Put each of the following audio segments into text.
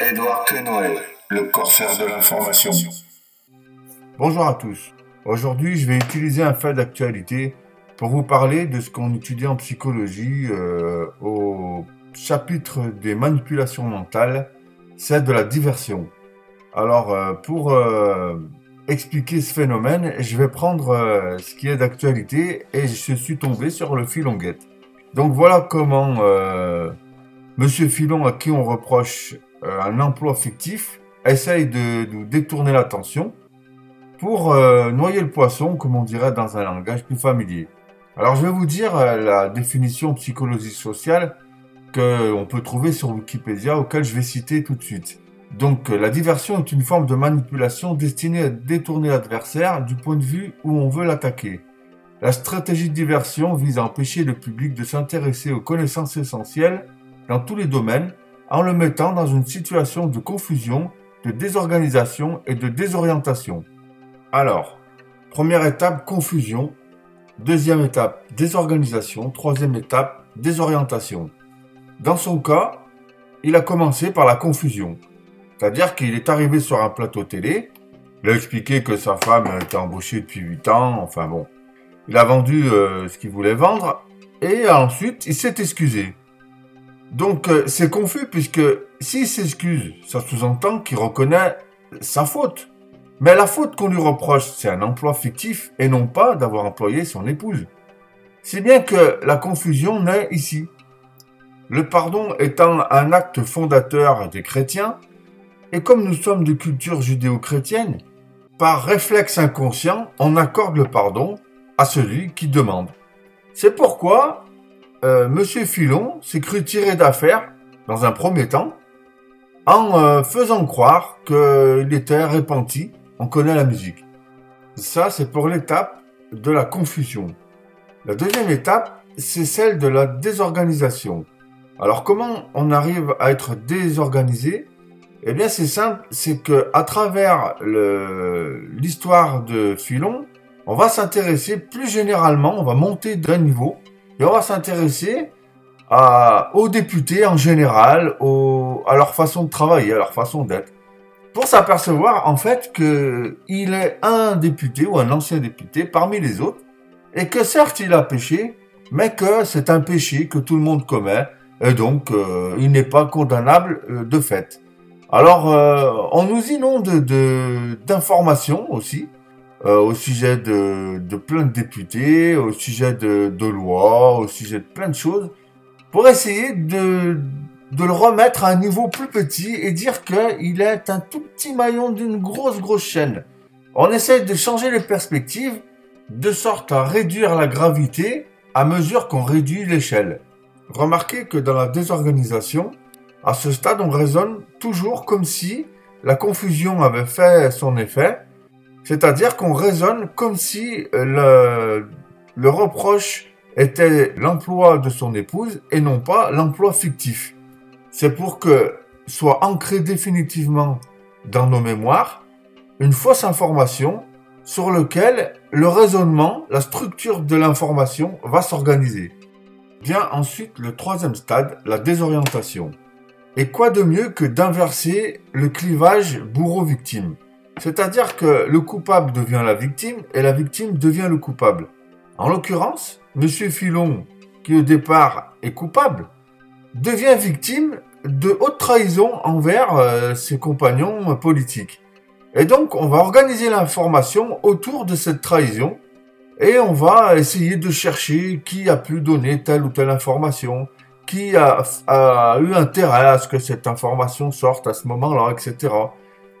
Édouard Quenoy, le corsaire de l'information. Bonjour à tous. Aujourd'hui, je vais utiliser un fait d'actualité pour vous parler de ce qu'on étudie en psychologie euh, au chapitre des manipulations mentales, c'est de la diversion. Alors, euh, pour euh, expliquer ce phénomène, je vais prendre ce qui est d'actualité et je suis tombé sur le filonguette. Donc voilà comment Monsieur Filon, à qui on reproche un emploi fictif, essaye de, de détourner l'attention pour noyer le poisson, comme on dirait dans un langage plus familier. Alors je vais vous dire euh, la définition psychologie sociale qu'on peut trouver sur Wikipédia, auquel je vais citer tout de suite. Donc euh, la diversion est une forme de manipulation destinée à détourner l'adversaire du point de vue où on veut l'attaquer. La stratégie de diversion vise à empêcher le public de s'intéresser aux connaissances essentielles dans tous les domaines en le mettant dans une situation de confusion, de désorganisation et de désorientation. Alors, première étape, confusion. Deuxième étape, désorganisation. Troisième étape, désorientation. Dans son cas, il a commencé par la confusion. C'est-à-dire qu'il est arrivé sur un plateau télé, il a expliqué que sa femme était embauchée depuis 8 ans, enfin bon. Il a vendu euh, ce qu'il voulait vendre, et ensuite il s'est excusé. Donc euh, c'est confus puisque s'il s'excuse, ça sous-entend qu'il reconnaît sa faute. Mais la faute qu'on lui reproche, c'est un emploi fictif et non pas d'avoir employé son épouse. Si bien que la confusion naît ici. Le pardon étant un acte fondateur des chrétiens, et comme nous sommes de culture judéo-chrétienne, par réflexe inconscient, on accorde le pardon à celui qui demande. C'est pourquoi euh, Monsieur Filon s'est cru tiré d'affaire, dans un premier temps, en euh, faisant croire qu'il était repenti on connaît la musique. Ça, c'est pour l'étape de la confusion. La deuxième étape, c'est celle de la désorganisation. Alors comment on arrive à être désorganisé? Eh bien c'est simple, c'est que à travers l'histoire de Philon, on va s'intéresser plus généralement, on va monter d'un niveau et on va s'intéresser aux députés en général, à leur façon de travailler, à leur façon d'être pour s'apercevoir en fait qu'il est un député ou un ancien député parmi les autres, et que certes il a péché, mais que c'est un péché que tout le monde commet, et donc euh, il n'est pas condamnable euh, de fait. Alors euh, on nous inonde d'informations aussi au sujet de, plein de députés, au sujet de, de lois, au sujet de plein de choses, pour essayer de de le remettre à un niveau plus petit et dire qu'il est un tout petit maillon d'une grosse grosse chaîne. On essaie de changer les perspectives de sorte à réduire la gravité à mesure qu'on réduit l'échelle. Remarquez que dans la désorganisation, à ce stade, on raisonne toujours comme si la confusion avait fait son effet, c'est-à-dire qu'on raisonne comme si le, le reproche était l'emploi de son épouse et non pas l'emploi fictif c'est pour que soit ancré définitivement dans nos mémoires une fausse information sur lequel le raisonnement, la structure de l'information va s'organiser. Vient ensuite le troisième stade, la désorientation. Et quoi de mieux que d'inverser le clivage bourreau-victime? C'est-à-dire que le coupable devient la victime et la victime devient le coupable. En l'occurrence, Monsieur Filon, qui au départ est coupable, devient victime de haute trahison envers euh, ses compagnons politiques. Et donc, on va organiser l'information autour de cette trahison et on va essayer de chercher qui a pu donner telle ou telle information, qui a, eu intérêt à ce que cette information sorte à ce moment-là, etc.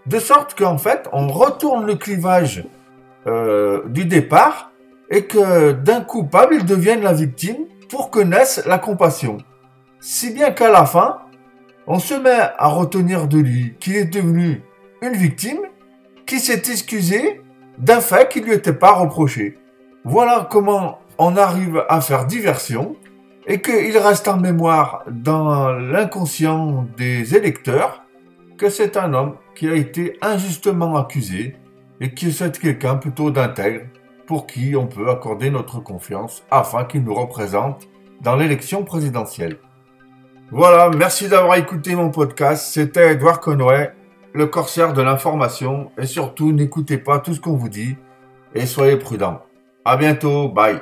De sorte qu'en fait, on retourne le clivage euh, du départ et que d'un coupable, il devienne la victime pour que naisse la compassion. Si bien qu'à la fin, on se met à retenir de lui qu'il est devenu une victime qui s'est excusé d'un fait qui lui était pas reproché. Voilà comment on arrive à faire diversion et qu'il reste en mémoire dans l'inconscient des électeurs que c'est un homme qui a été injustement accusé et qui est quelqu'un plutôt d'intègre pour qui on peut accorder notre confiance afin qu'ils nous représentent dans l'élection présidentielle. Voilà, merci d'avoir écouté mon podcast. C'était Edouard Conway, le corsaire de l'information. Et surtout, n'écoutez pas tout ce qu'on vous dit et soyez prudents. À bientôt, bye.